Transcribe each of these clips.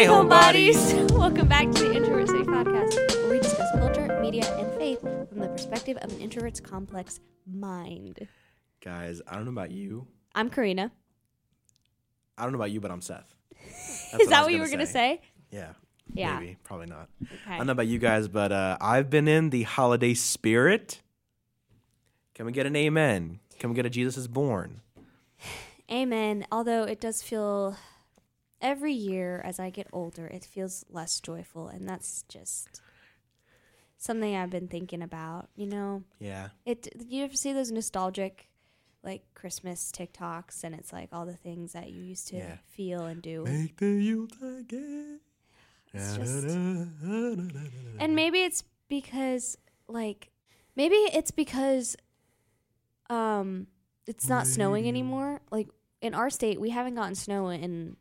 Hey, homebodies. Welcome back to the Introvert Safe Podcast, where we discuss culture, media, and faith from the perspective of an introvert's complex mind. Guys, I don't know about you. I'm Carina. I don't know about you, but I'm Seth. That's Is I that what you were going to say? Yeah. Yeah. Maybe. Probably not. Okay. I don't know about you guys, but uh, I've been in the holiday spirit. Can we get an amen? Can we get a Jesus is born? Amen. Although it does feel every year as I get older, it feels less joyful, and that's just something I've been thinking about. You know, Yeah. it. You ever see those nostalgic, like Christmas TikToks, and it's like all the things that you used to Yeah. feel and do. Make the Yuletide gay. It's just- And maybe it's because like maybe it's because um it's not snowing anymore. Like in our state, we haven't gotten snow in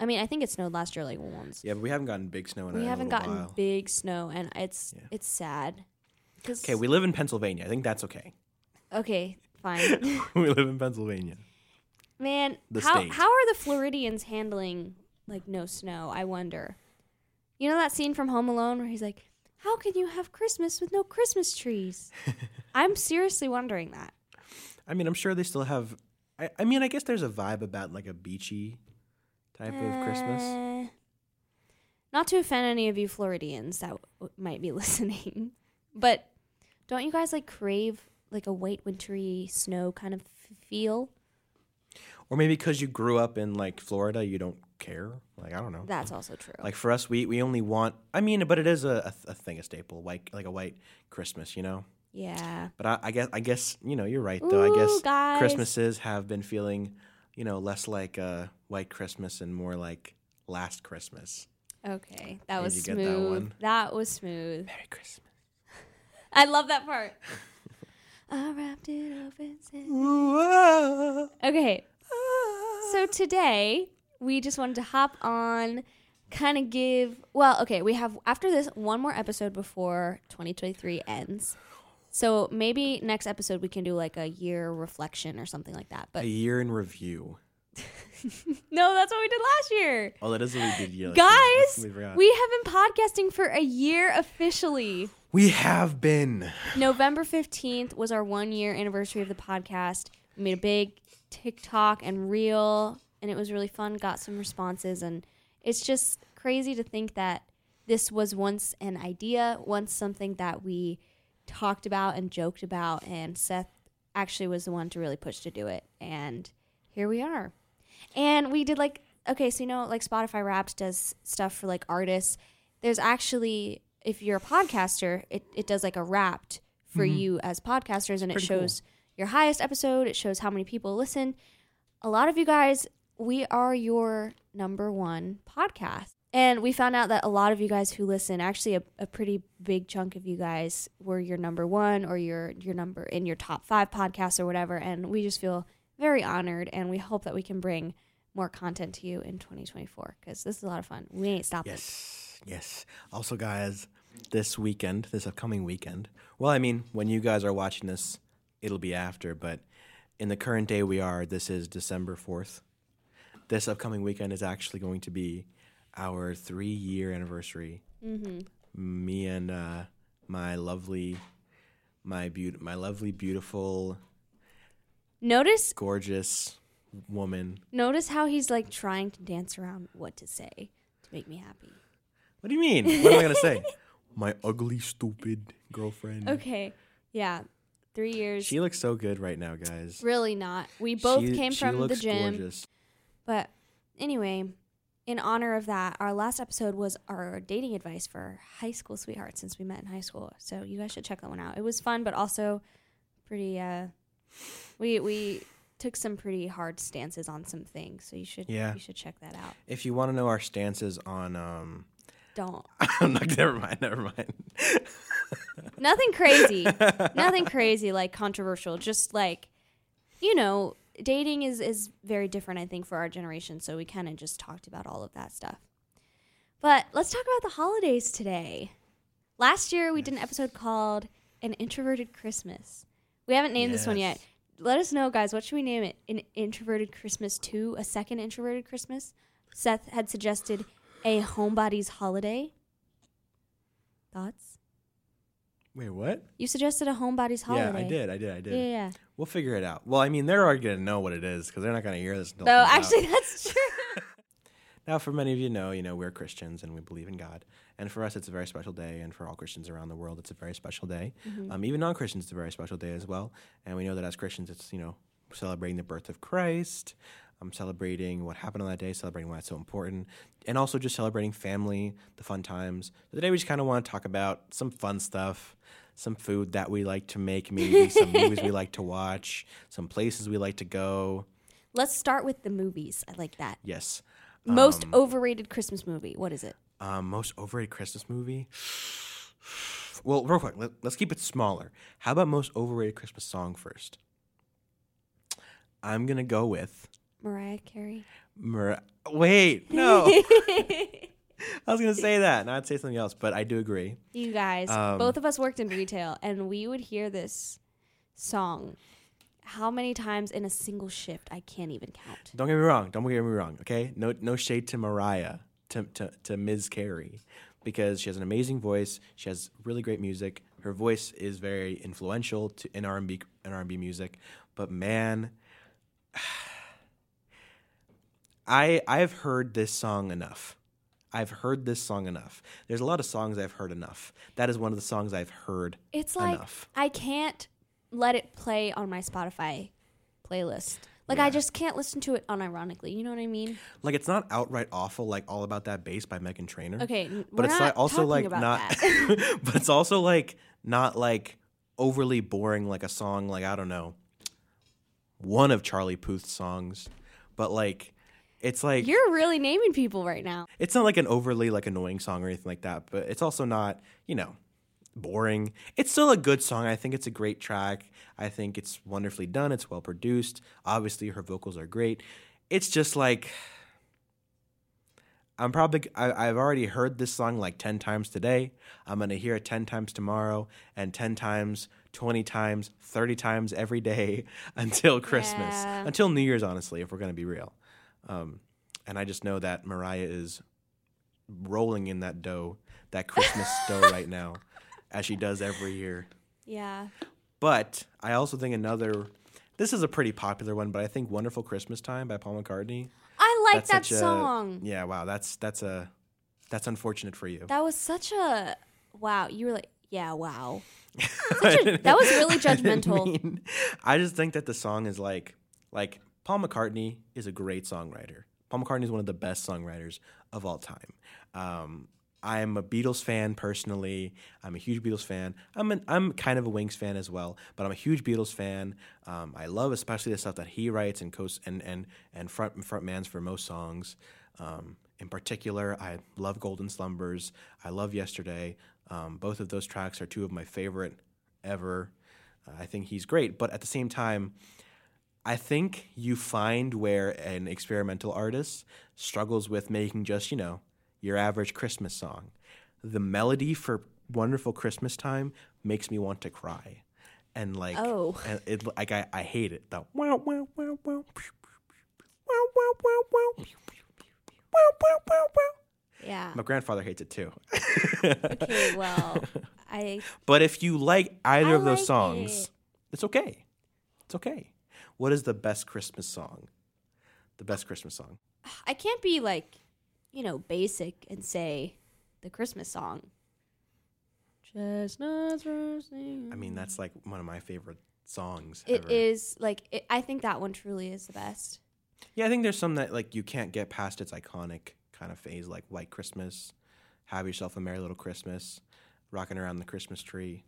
I mean, I think it snowed last year like once. Yeah, but we haven't gotten big snow in a while. we haven't gotten while. big snow and it's Yeah. it's sad. 'Cause- Okay, we live in Pennsylvania. I think that's okay. okay, fine. we live in Pennsylvania. Man, The how state. how are the Floridians handling like no snow? I wonder. You know that scene from Home Alone where he's like, "How can you have Christmas with no Christmas trees?" I'm seriously wondering that. I mean, I'm sure they still have. I, I mean, I guess there's a vibe about like a beachy type of Christmas. Eh, Not to offend any of you Floridians that w- might be listening, but don't you guys like crave like a white wintry snow kind of f- feel? Or maybe because you grew up in like Florida, you don't care. Like I don't know. That's also true. Like for us, we we only want. I mean, but it is a, a, th- a thing, a staple, like like a white Christmas, you know. yeah. But I, I guess I guess you know you're right though. I Ooh, guess guys. Christmases have been feeling, you know, less like a white Christmas and more like last Christmas. Okay, that Did was you get that smooth. one? that was smooth. Merry Christmas. I love that part. I wrapped it up and said. Okay, ah. so today we just wanted to hop on, kind of give. Well, okay, we have after this one more episode before 2023 ends. So maybe next episode we can do like a year reflection or something like that. But a year in review. no, that's what we did last year. Oh, that is what we did. Yeah, Guys, we we have been podcasting for a year officially. we have been. November 15th was our one year anniversary of the podcast. We made a big TikTok and reel, and it was really fun. Got some responses, and it's just crazy to think that this was once an idea, once something that we talked about and joked about, and Seth actually was the one to really push to do it. And here we are. And we did like okay, so you know like Spotify Wrapped does stuff for like artists. There's actually if you're a podcaster, it, it does like a wrapped for mm-hmm. you as podcasters and it Pretty cool. shows your highest episode, it shows how many people listen. A lot of you guys, we are your number one podcast. And we found out that a lot of you guys who listen, actually a, a pretty big chunk of you guys were your number one or your your number in your top five podcasts or whatever. And we just feel very honored and we hope that we can bring more content to you in 2024 because this is a lot of fun. We ain't stopping. Yes, yes. Also, guys, this weekend, this upcoming weekend. Well, I mean, when you guys are watching this, it'll be after. But in the current day we are, this is December fourth. This upcoming weekend is actually going to be our three-year anniversary. Mm-hmm. Me and uh, my lovely, my beaut, my lovely, beautiful, Notice gorgeous woman. notice how he's like trying to dance around what to say to make me happy. What do you mean? What am I gonna say? My ugly, stupid girlfriend. Okay. Yeah. Three years. She looks so good right now, guys. really not. We both She- came she from the looks gym. Gorgeous. But anyway, in honor of that, our last episode was our dating advice for high school sweethearts since we met in high school. So you guys should check that one out. It was fun, but also pretty uh we we took some pretty hard stances on some things. So you should Yeah. you should check that out. If you want to know our stances on, um, Don't. I'm not. Never mind. Never mind. Nothing crazy. Nothing crazy like controversial. Just like you know, dating is is very different I think for our generation, so we kind of just talked about all of that stuff. But let's talk about the holidays today. Last year we did an episode called An Introverted Christmas. We haven't named this one yet. Let us know, guys. What should we name it? An Introverted Christmas 2, a second Introverted Christmas? Seth had suggested a homebody's holiday. Thoughts? Wait, what? You suggested a homebody's holiday. Yeah, I did. I did. I did. Yeah, yeah. We'll figure it out. Well, I mean, they're already going to know what it is because they're not going to hear this. Until No, comes out. actually, that's true. Now, for many of you know, you know, we're Christians and we believe in God. And for us, it's a very special day. And for all Christians around the world, it's a very special day. Um, even non Christians, it's a very special day as well. And we know that as Christians, it's, you know, celebrating the birth of Christ, um, celebrating what happened on that day, celebrating why it's so important, and also just celebrating family, the fun times. So today, we just kind of want to talk about some fun stuff. Some food that we like to make, maybe some movies we like to watch, some places we like to go. Let's start with the movies. I like that. Yes. Most overrated Christmas movie. What is it? Um, most overrated Christmas movie. Well, real quick, let, us keep it smaller. How about most overrated Christmas song first? I'm gonna go with. Mariah Carey. Mar- Wait, no. I was gonna say that. Now I'd say something else, but I do agree. You guys, Um, both of us worked in retail, and we would hear this song how many times in a single shift? I can't even count. Don't get me wrong. Don't get me wrong. Okay, no, no shade to Mariah, to to, to Ms. Carey, because she has an amazing voice. She has really great music. Her voice is very influential to in R and B in R and B music. But man, I I've heard this song enough. I've heard this song enough. There's a lot of songs I've heard enough. That is one of the songs I've heard It's like enough. I can't let it play on my Spotify playlist. Like I just can't listen to it unironically. You know what I mean? Like it's not outright awful, like all about that bass by Meghan Trainor. Okay, but it's like also like not but it's also like not like overly boring like a song like i don't know one of charlie puth's songs but like it's like You're really naming people right now. it's not like an overly like annoying song or anything like that but it's also not you know boring. It's still a good song. I think it's a great track. I think it's wonderfully done. It's well produced. Obviously her vocals are great. It's just like i'm probably I, i've already heard this song like 10 times today. I'm going to hear it 10 times tomorrow and 10 times 20 times 30 times every day until christmas. Yeah. until new year's honestly if we're going to be real um, and i just know that mariah is rolling in that dough that christmas dough right now as she does every year Yeah. but I also think another. This is a pretty popular one, but I think "Wonderful Christmas Time" by Paul McCartney. I like that such a- song. yeah, wow, that's that's a that's unfortunate for you. That was such a wow. You were like, yeah, wow. A, that was really I judgmental. mean- I just think that the song is like like Paul McCartney is a great songwriter. Paul McCartney is one of the best songwriters of all time. Um, I'm a Beatles fan personally. I'm a huge Beatles fan. I'm an, I'm kind of a Wings fan as well, but I'm a huge Beatles fan. Um, I love especially the stuff that he writes and coast and and and front frontmans for most songs. Um, in particular, I love Golden Slumbers. I love Yesterday. Um, both of those tracks are two of my favorite ever. Uh, I think he's great, but at the same time, I think you find where an experimental artist struggles with making just, you know, your average Christmas song. The melody for Wonderful Christmas Time makes me want to cry. And like Oh. and it like I, I hate it. The wow wow wow wow wow wow wow wow wow wow wow wow. Yeah. My grandfather hates it too. Okay, well, I But if you like either I of those like songs, it. it's okay. It's okay. What is the best Christmas song? The best Christmas song. I can't be like, you know, basic and say the Christmas song. Chestnuts roasting. I mean, that's like one of my favorite songs. It ever. is like it, I think that one truly is the best. Yeah, I think there's some that like you can't get past its iconic kind of phase, like White Christmas, Have Yourself a Merry Little Christmas, Rocking Around the Christmas Tree.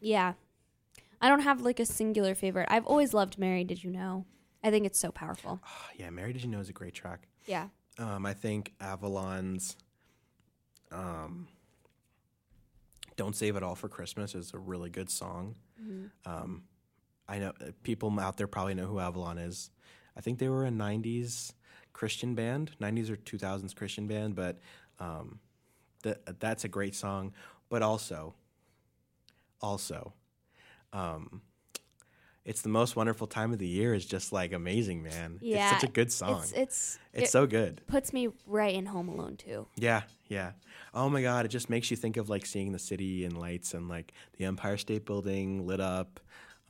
Yeah. I don't have like a singular favorite. I've always loved Mary, did you know? I think it's so powerful. Oh, yeah, Mary Did You Know is a great track. Yeah. Um, I think Avalon's um, Don't Save It All for Christmas is a really good song. Um, I know uh, people out there probably know who Avalon is. I think they were a 90s Christian band, 90s or 2000s Christian band, but um, th- that's a great song. But also, also, um, It's the most wonderful time of the year. is just like amazing, man. Yeah, it's such a good song. It's it's It's it so good. puts me right in Home Alone too. Yeah, yeah. Oh my god, it just makes you think of like seeing the city and lights and like the Empire State Building lit up.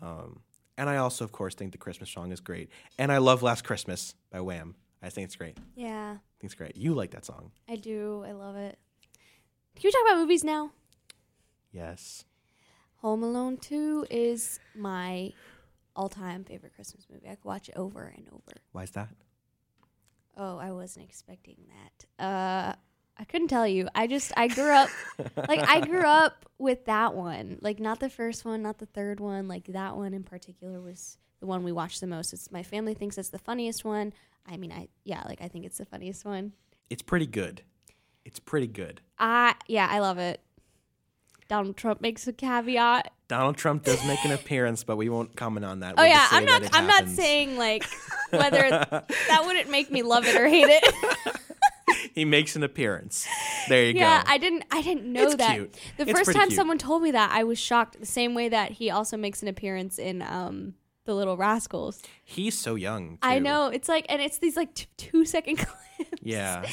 Um, and I also, of course, think the Christmas song is great. And I love Last Christmas by Wham. I think it's great. Yeah. I think it's great. You like that song? I do. I love it. Can we talk about movies now? Yes. Home Alone 2 is my all-time favorite Christmas movie. I could watch it over and over. Why is that? Oh, I wasn't expecting that. Uh I couldn't tell you. I just I grew up like I grew up with that one. Like not the first one, not the third one. Like that one in particular was the one we watched the most. It's my family thinks it's the funniest one. I mean, I yeah, like I think it's the funniest one. It's pretty good. It's pretty good. I yeah, I love it. Donald Trump makes a caveat. Donald Trump does make an appearance, but we won't comment on that. Oh We'll yeah, I'm not I'm not saying like whether that wouldn't make me love it or hate it. he makes an appearance. There you yeah, go. Yeah, I didn't I didn't know It's that. cute. The It's first time cute. someone told me that, I was shocked. The same way that he also makes an appearance in um The Little Rascals. He's so young. I know it's like, and it's these like t- two second clips. Yeah.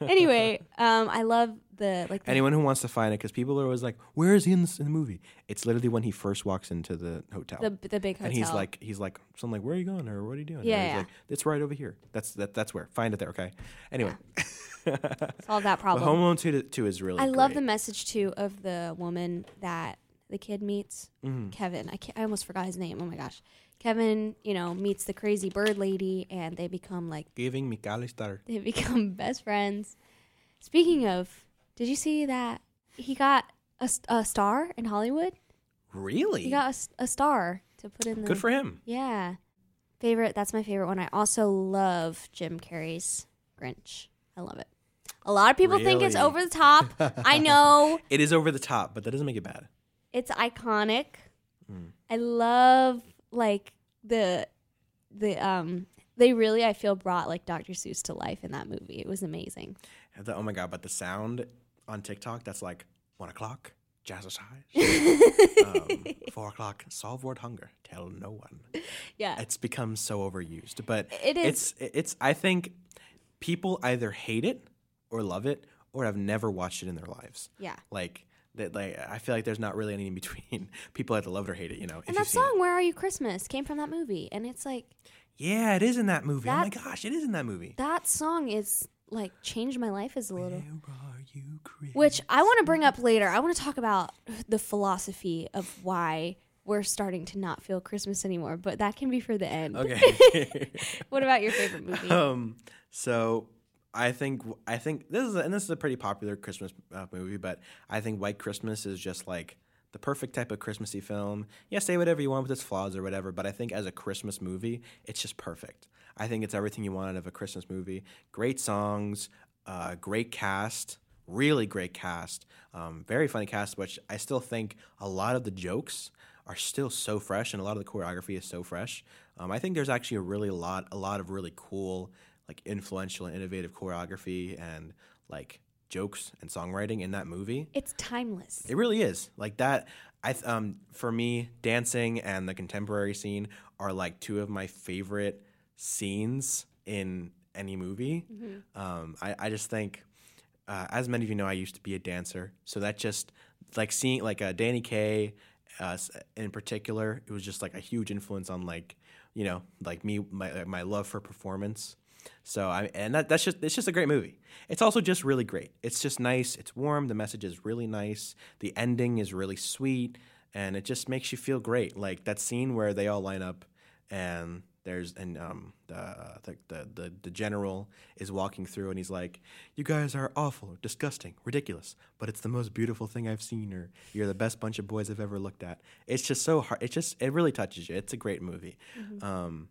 anyway, um, I love the like the, Anyone who wants to find it, because people are always like, "Where is he in, this, in the movie?" It's literally when he first walks into the hotel, the the big hotel. and he's like, he's like, so I'm like, "Where are you going?" or "What are you doing?" Yeah, he's yeah. like, "It's right over here. That's that, that's where. Find it there, okay?" Anyway, solve that but problem. Home Alone two, two is really. I love the message too of the woman that the kid meets, Mhm. Kevin. I can't, I almost forgot his name. Oh my gosh, Kevin. You know, meets the crazy bird lady, and they become like Kevin McCallister. they become best friends. Speaking of, did you see that he got a, a star in Hollywood? Really? He got a star to put in the. Good for him. Yeah, favorite. That's my favorite one. I also love Jim Carrey's Grinch. I love it. A lot of people think it's Really? over the top. I know It is over the top, but that doesn't make it bad. it's iconic. Mm. I love like the the um they really I feel brought like Dr. Seuss to life in that movie. It was amazing. The- oh my god! But the sound on TikTok that's like one o'clock, jazzercise. um, four o'clock, solve word hunger. Tell no one. Yeah. It's become so overused, but It is. It's it's. I think people either hate it or love it or have never watched it in their lives. Yeah. Like that. Like I feel like there's not really any in between. People either love it or hate it. You know. And that song "Where Are You Christmas" came from that movie, and it's like Yeah, it is in that movie. oh my gosh, it is in that movie. that song is like changed my life as a little. Where are you, Chris? Which I want to bring up later. I want to talk about the philosophy of why we're starting to not feel Christmas anymore, but that can be for the end. Okay. What about your favorite movie? um. So I think I think this is a, and this is a pretty popular Christmas uh, movie, but I think White Christmas is just like the perfect type of Christmassy film. Yeah, say whatever you want with its flaws or whatever, but I think as a Christmas movie, it's just perfect. I think it's everything you want out of a Christmas movie. Great songs, uh, great cast, really great cast, um, very funny cast. Which I still think a lot of the jokes are still so fresh, and a lot of the choreography is so fresh. Um, I think there's actually a really lot, a lot of really cool, like influential and innovative choreography and like jokes and songwriting in that movie. It's timeless. It really is like that. I th- um for me, dancing and the contemporary scene are like two of my favorite scenes in any movie. Um, I I just think, uh, as many of you know, I used to be a dancer, so that just like seeing like uh, Danny Kaye, uh, in particular, it was just like a huge influence on like you know like me my my love for performance. So I and that that's just it's just a great movie. It's also just really great. It's just nice. It's warm. The message is really nice. The ending is really sweet, and it just makes you feel great. Like that scene where they all line up, and there's and um the the the the, the general is walking through, and he's like, "You guys are awful, disgusting, ridiculous, but it's the most beautiful thing I've seen, or you're the best bunch of boys I've ever looked at." It's just so hard. It just it really touches you. It's a great movie. Um,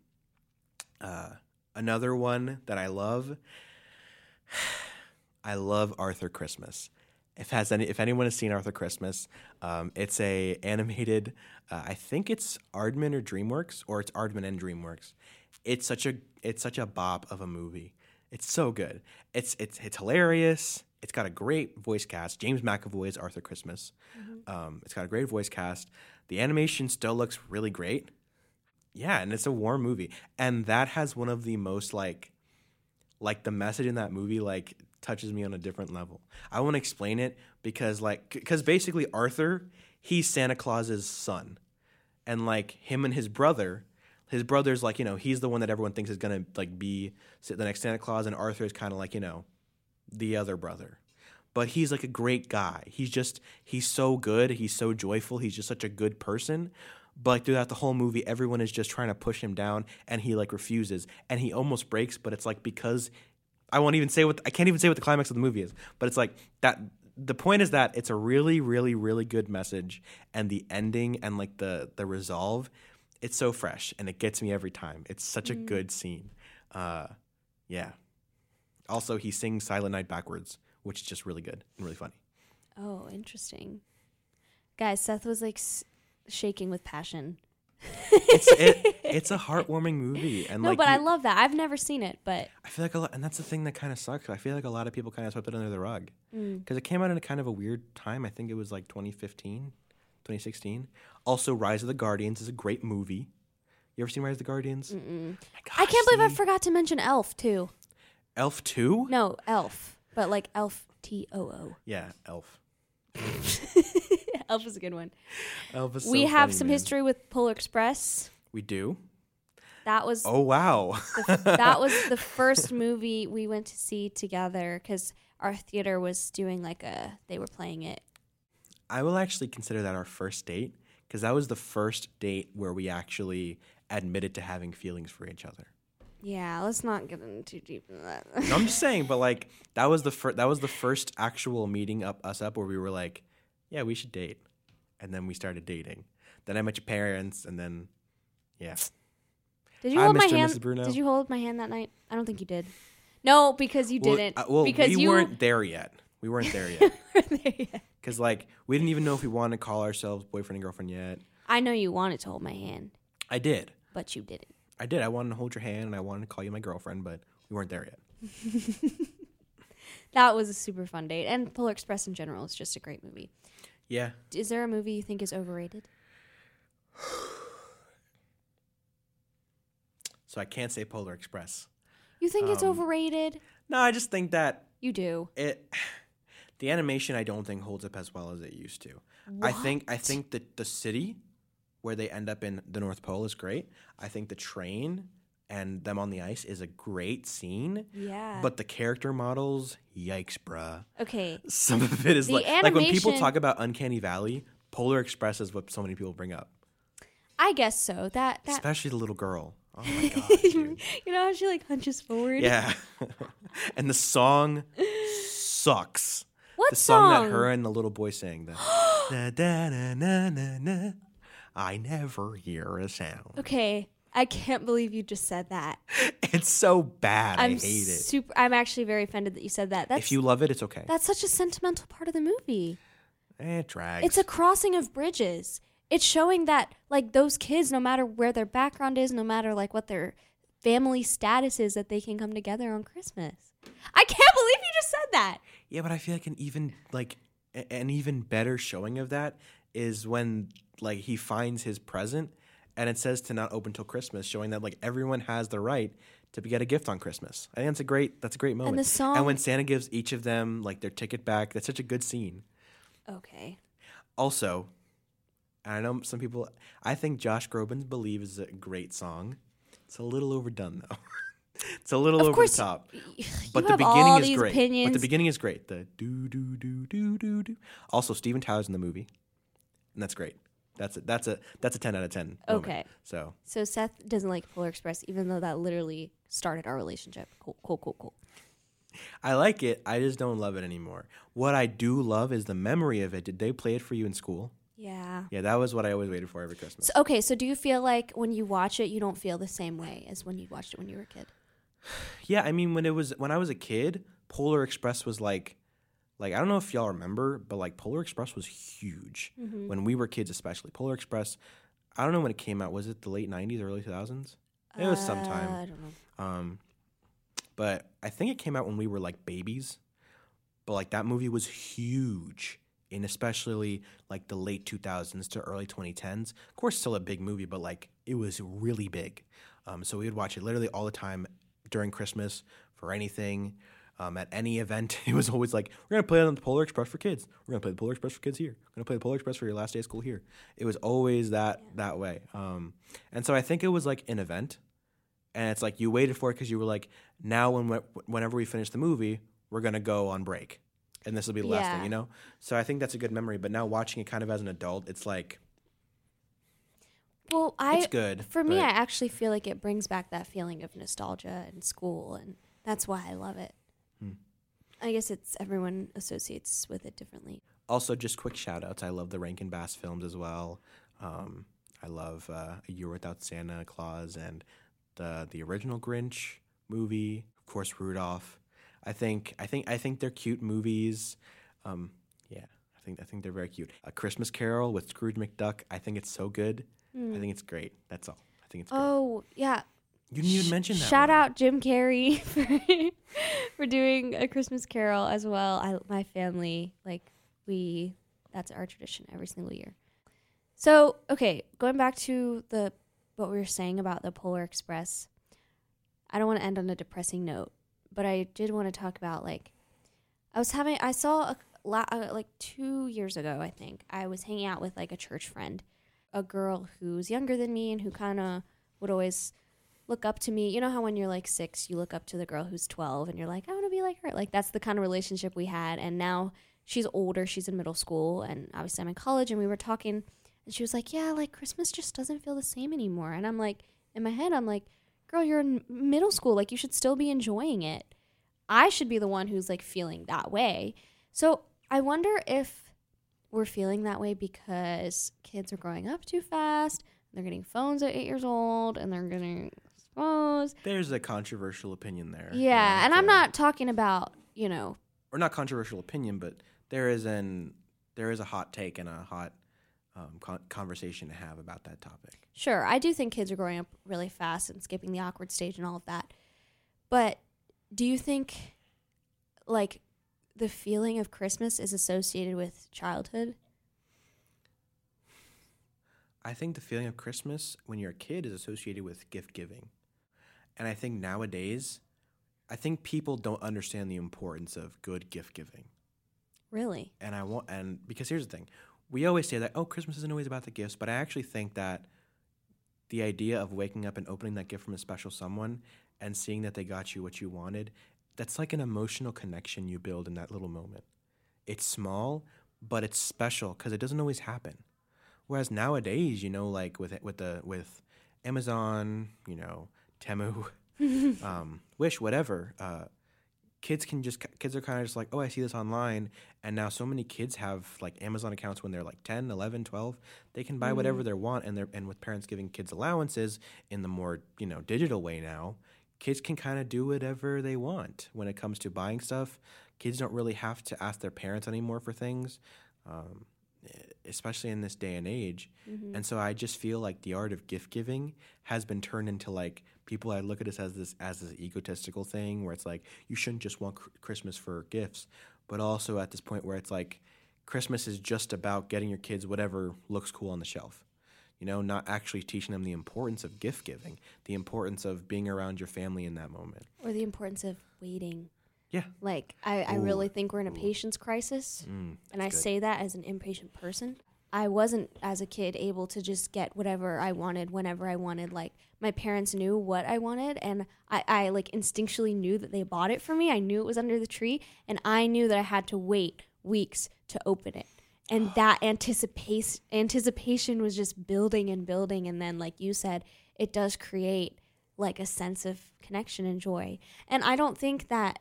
uh, another one that I love. I love Arthur Christmas. If has any, if anyone has seen Arthur Christmas, um, it's a animated. Uh, I think it's Aardman or DreamWorks, or it's Aardman and DreamWorks. It's such a it's such a bop of a movie. It's so good. It's it's it's hilarious. It's got a great voice cast. James McAvoy is Arthur Christmas. Um, it's got a great voice cast. The animation still looks really great. yeah, and it's a warm movie, and that has one of the most like, like the message in that movie like touches me on a different level. I want to explain it because like because basically Arthur, he's Santa Claus's son, and like him and his brother, his brother's like you know he's the one that everyone thinks is gonna like be the next Santa Claus, and Arthur is kind of like you know the other brother. But he's like a great guy. He's just he's so good. He's so joyful. He's just such a good person but like throughout the whole movie everyone is just trying to push him down and he like refuses and he almost breaks but it's like because i won't even say what i can't even say what the climax of the movie is but it's like that the point is that it's a really really really good message and the ending and like the the resolve it's so fresh and it gets me every time. It's such a good scene. Uh yeah. Also he sings silent night backwards which is just really good and really funny. Oh, interesting. Guys, Seth was like s- shaking with passion. It's it, it's a heartwarming movie and No, like but I love that. I've never seen it, but I feel like a lot, and that's the thing that kind of sucks. I feel like a lot of people kind of swept it under the rug mm, because it came out in a kind of a weird time. I think it was like 2015, 2016. Also, Rise of the Guardians is a great movie. You ever seen Rise of the Guardians? mm-mm. I can't believe I forgot to mention Elf too. Elf two. No, Elf, but like Elf T O O. Yeah, Elf. Elf is a good one. Elf we so have funny, some man. history with Polar Express. We do. That was Oh wow. that was the first movie we went to see together because our theater was doing like a they were playing it. I will actually consider that our first date because that was the first date where we actually admitted to having feelings for each other. Yeah, let's not get in too deep into that. No, I'm just saying, but like that was the first that was the first actual meeting up us up where we were like, yeah, we should date, and then we started dating. Then I met your parents, and then yeah, Did you Hi, hold my Mr. and hand? Mrs. Bruno. Did you hold my hand that night? I don't think you did. No, because you well, didn't. uh, well, because we you weren't there yet. We weren't there yet weren't there yet. because like we didn't even know if we wanted to call ourselves boyfriend and girlfriend yet. I know you wanted to hold my hand, I did, but you didn't. I did. I wanted to hold your hand and I wanted to call you my girlfriend, but we weren't there yet. That was a super fun date, and Polar Express in general is just a great movie. Yeah, Is there a movie you think is overrated? so I can't say Polar Express. You think it's Um, overrated? No, I just think that You do. it the animation I don't think holds up as well as it used to. I think I think that the city where they end up in the North Pole is great. I think the train and them on the ice is a great scene. Yeah. But the character models, yikes, bruh. okay, Some of it is The like like when people talk about Uncanny Valley, Polar Express is what so many people bring up. I guess so. That that Especially the little girl. Oh my god, you know how she like hunches forward. Yeah. and the song sucks. What the song, song? that her and the little boy sang. The da, da, na, na, na, na, I never hear a sound. Okay, I can't believe you just said that. It's so bad. i I'm hate it. super. I'm actually very offended that you said that. That's If you love it, it's okay. that's such a sentimental part of the movie. It drags. It's a crossing of bridges. It's showing that like those kids, no matter where their background is, no matter like what their family status is, that they can come together on Christmas. I can't believe you just said that. yeah, but I feel like an even like an even better showing of that is when like he finds his present and it says to not open till Christmas, showing that like everyone has the right to get a gift on Christmas. I think that's a great that's a great moment. the song- and when Santa gives each of them like their ticket back, that's such a good scene. Okay. Also, I know some people. I think Josh Groban's "Believe" is a great song. It's a little overdone though. it's a little Of over course, the top. But the beginning is great. opinions. But the beginning is great. The do do do do do do. Also, Steven Tyler's in the movie, and that's great. That's a, that's a that's a ten out of ten. moment. Okay. So So Seth doesn't like Polar Express, even though that literally started our relationship. Cool, cool, cool, cool. I like it. I just don't love it anymore. What I do love is the memory of it. Did they play it for you in school? Yeah. Yeah, that was what I always waited for every Christmas. So, okay, so do you feel like when you watch it, you don't feel the same way as when you watched it when you were a kid? Yeah, I mean when it was when I was a kid, Polar Express was like like I don't know if y'all remember, but like Polar Express was huge when we were kids especially. Polar Express I don't know when it came out. Was it the late 90s, early 2000s? It was Uh, sometime. I don't know. Um but I think it came out when we were like babies. But like that movie was huge in especially like the late 2000s to early 2010s. Of course, still a big movie, but like it was really big. Um, so we would watch it literally all the time during Christmas for anything. Um, at any event, it was always like, we're going to play on the Polar Express for kids. We're going to play the Polar Express for kids here. We're going to play the Polar Express for your last day of school here. It was always that that way. Um, and so I think it was like an event. And it's like you waited for it because you were like, now when we- whenever we finish the movie, we're going to go on break. And this will be the last Yeah. thing, you know? So I think that's a good memory. But now watching it kind of as an adult, it's like, Well, I it's good. for me, I actually feel like it brings back that feeling of nostalgia in school, and that's why I love it. I guess it's everyone associates with it differently. also just quick shout outs. I love the Rankin Bass films as well. Um, I love uh, A Year Without Santa Claus and the the original Grinch movie. Of course, Rudolph. I think I think I think they're cute movies. Um, yeah, I think I think they're very cute. A Christmas Carol with Scrooge McDuck. I think it's so good. I think it's great. That's all. I think it's great. Oh yeah, you didn't even mention that. Shout one. out Jim Carrey for for doing a Christmas Carol as well. I my family like we that's our tradition every single year. So okay, going back to the what we were saying about the Polar Express. I don't want to end on a depressing note, but I did want to talk about like I was having I saw a, uh, like two years ago I think I was hanging out with like a church friend, a girl who's younger than me and who kind of would always look up to me. You know how when you're like six, you look up to the girl who's 12 and you're like, I want to be like her. Like that's the kind of relationship we had. And now she's older, she's in middle school, and obviously I'm in college. And we were talking, and she was like, Yeah, like Christmas just doesn't feel the same anymore. And I'm like, in my head, I'm like, Girl, you're in middle school. Like you should still be enjoying it. I should be the one who's like feeling that way. So I wonder if we're feeling that way because kids are growing up too fast. They're getting phones at eight years old, and they're getting phones. There's a controversial opinion there. Yeah, and I'm not talking about you know. or not controversial opinion, but there is an there is a hot take and a hot um, con- conversation to have about that topic. Sure, I do think kids are growing up really fast and skipping the awkward stage and all of that. But do you think, like, the feeling of Christmas is associated with childhood? I think the feeling of Christmas when you're a kid is associated with gift giving, and I think nowadays, I think people don't understand the importance of good gift giving. Really? and I want and because here's the thing, we always say that oh Christmas isn't always about the gifts, but I actually think that the idea of waking up and opening that gift from a special someone and seeing that they got you what you wanted, that's like an emotional connection you build in that little moment. It's small, but it's special because it doesn't always happen. Whereas nowadays, you know, like with with the with Amazon, you know, Temu, um, Wish, whatever, uh, kids can just kids are kind of just like oh i see this online. And now so many kids have like amazon accounts when they're like 10 11 12 they can buy whatever they want and they're and with parents giving kids allowances in the more you know digital way now kids can kind of do whatever they want when it comes to buying stuff. Kids don't really have to ask their parents anymore for things. Um, especially in this day and age. Mm-hmm. And so i just feel like the art of gift giving has been turned into like people i look at this as this as this egotistical thing where it's like you shouldn't just want christmas for gifts. But also at this point where it's like christmas is just about getting your kids whatever looks cool on the shelf. You know not actually teaching them the importance of gift giving the importance of being around your family in that moment. Or the importance of waiting? Yeah Like, I, I really think we're in a patience crisis. mm, and I good. say that as an impatient person. I wasn't as a kid able to just get whatever I wanted whenever I wanted. Like my parents knew what I wanted and I, I like instinctually knew that they bought it for me. I knew it was under the tree and I knew that I had to wait weeks to open it. And that anticipation anticipation was just building and building and then like you said, it does create like a sense of connection and joy. And I don't think that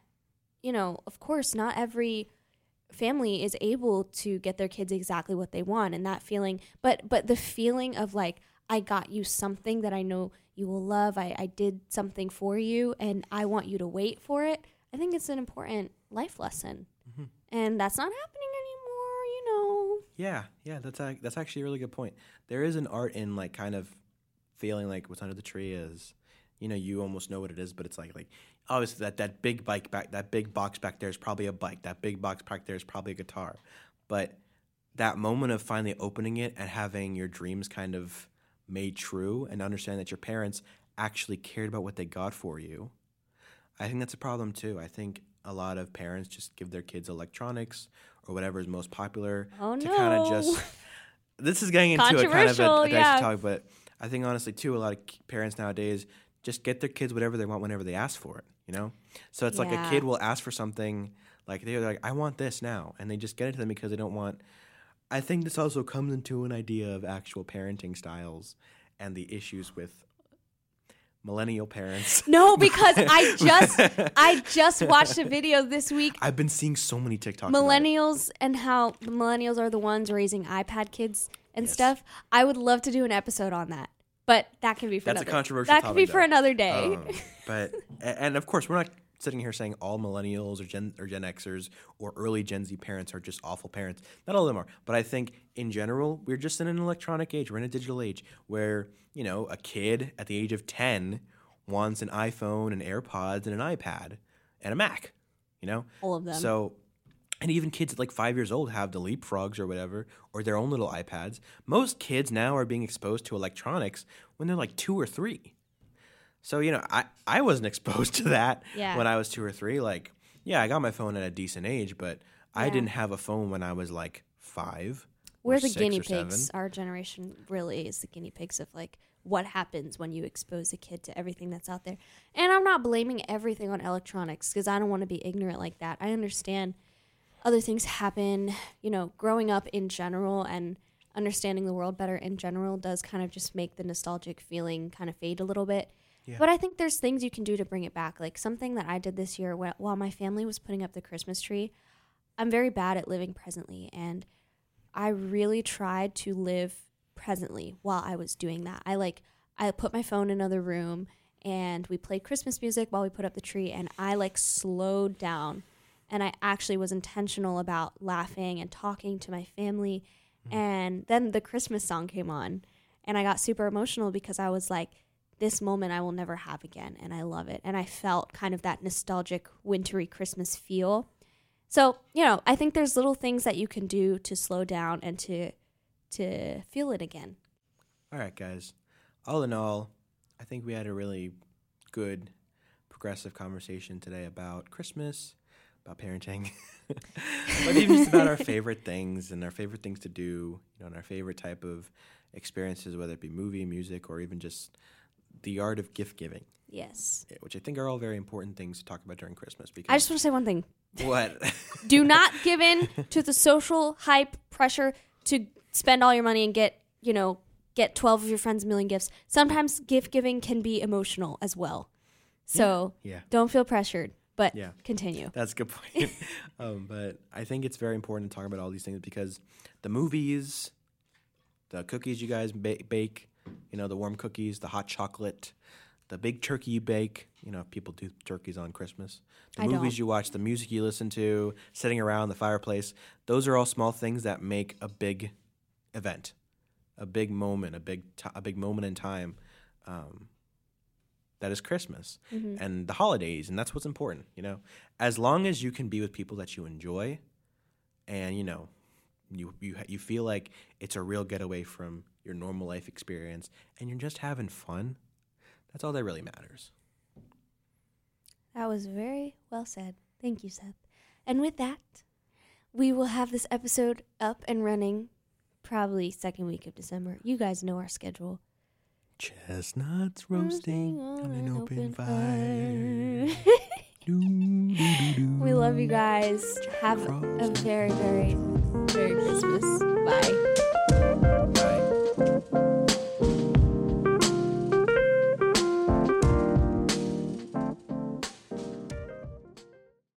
you know, of course, not every family is able to get their kids exactly what they want and that feeling but but the feeling of like i got you something that i know you will love i, I did something for you and i want you to wait for it i think it's an important life lesson Mhm. and that's not happening anymore you know Yeah, yeah, that's a, that's actually a really good point. There is an art in like kind of feeling like what's under the tree is, you know, you almost know what it is, but it's like like obviously that that big bike back that big box back there is probably a bike. That big box back there is probably a guitar, but that moment of finally opening it and having your dreams kind of made true and understand that your parents actually cared about what they got for you. I think that's a problem too. I think a lot of parents just give their kids electronics or whatever is most popular Oh to kind of just. This is getting into a kind of a, a dicey yeah. topic, but I think honestly too, a lot of parents nowadays just get their kids whatever they want whenever they ask for it. You know, so it's like a kid will ask for something like they're like, "I want this now," and they just get it to them because they don't want. I think this also comes into an idea of actual parenting styles and the issues with millennial parents. No, because I just I just watched a video this week. I've been seeing so many TikToks. Millennials and how the millennials are the ones raising iPad kids and Yes. stuff. I would love to do an episode on that, but that can be for That's a controversial That can be topic, for another day. Um, but and of course, we're not sitting here saying all millennials or Gen or Gen Xers or early Gen Z parents are just awful parents. Not all of them are, but I think in general, we're just in an electronic age. We're in a digital age where you know a kid at the age of ten wants an iPhone, and AirPods, and an iPad, and a Mac. You know, All of them. So. And even kids at like five years old have the leapfrogs or whatever, or their own little iPads. Most kids now are being exposed to electronics when they're like two or three. So you know, I I wasn't exposed to that Yeah. when I was two or three. Like, yeah, I got my phone at a decent age, but I didn't have a phone when I was like five. We're the guinea or seven. pigs. Our generation really is the guinea pigs of like what happens when you expose a kid to everything that's out there. And I'm not blaming everything on electronics because I don't want to be ignorant like that. I understand other things happen, you know, growing up in general and understanding the world better in general does kind of just make the nostalgic feeling kind of fade a little bit. Yeah. But I think there's things you can do to bring it back. Like something that I did this year while my family was putting up the Christmas tree. I'm very bad at living presently and I really tried to live presently while I was doing that. I like I put my phone in another room and we played Christmas music while we put up the tree and I like slowed down and I actually was intentional about laughing and talking to my family mm-hmm. and then the Christmas song came on and I got super emotional because I was like this moment I will never have again and I love it and I felt kind of that nostalgic wintry Christmas feel. So, you know, I think there's little things that you can do to slow down and to to feel it again. All right, guys. All in all, I think we had a really good, progressive conversation today about Christmas, about parenting, but even just about our favorite things and our favorite things to do, you know, and our favorite type of experiences, whether it be movie, music, or even just the art of gift giving, Yes. which I think are all very important things to talk about during Christmas. Because I just want to say one thing. what? Do not give in to the social hype pressure to spend all your money and get, you know, get 12 of your friends a million gifts. Sometimes gift giving can be emotional as well. So, yeah. don't feel pressured, but Yeah. continue. That's a good point. um, but I think it's very important to talk about all these things because the movies, the cookies you guys ba- bake, you know, the warm cookies, the hot chocolate, the big turkey you bake. You know, people do turkeys on Christmas. The I movies don't. you watch, the music you listen to, sitting around the fireplace. Those are all small things that make a big event, a big moment, a big ti a big moment in time. Um, that is Christmas Mhm. and the holidays, and that's what's important. You know, as long as you can be with people that you enjoy, and you know, you you you feel like it's a real getaway from your normal life experience, and you're just having fun. That's all that really matters. That was very well said. Thank you, Seth. And with that, we will have this episode up and running probably second week of December. You guys know our schedule. Chestnuts roasting on an open fire. fire. Doo, doo, doo. we love you guys. Have a very, very, very Christmas. Bye.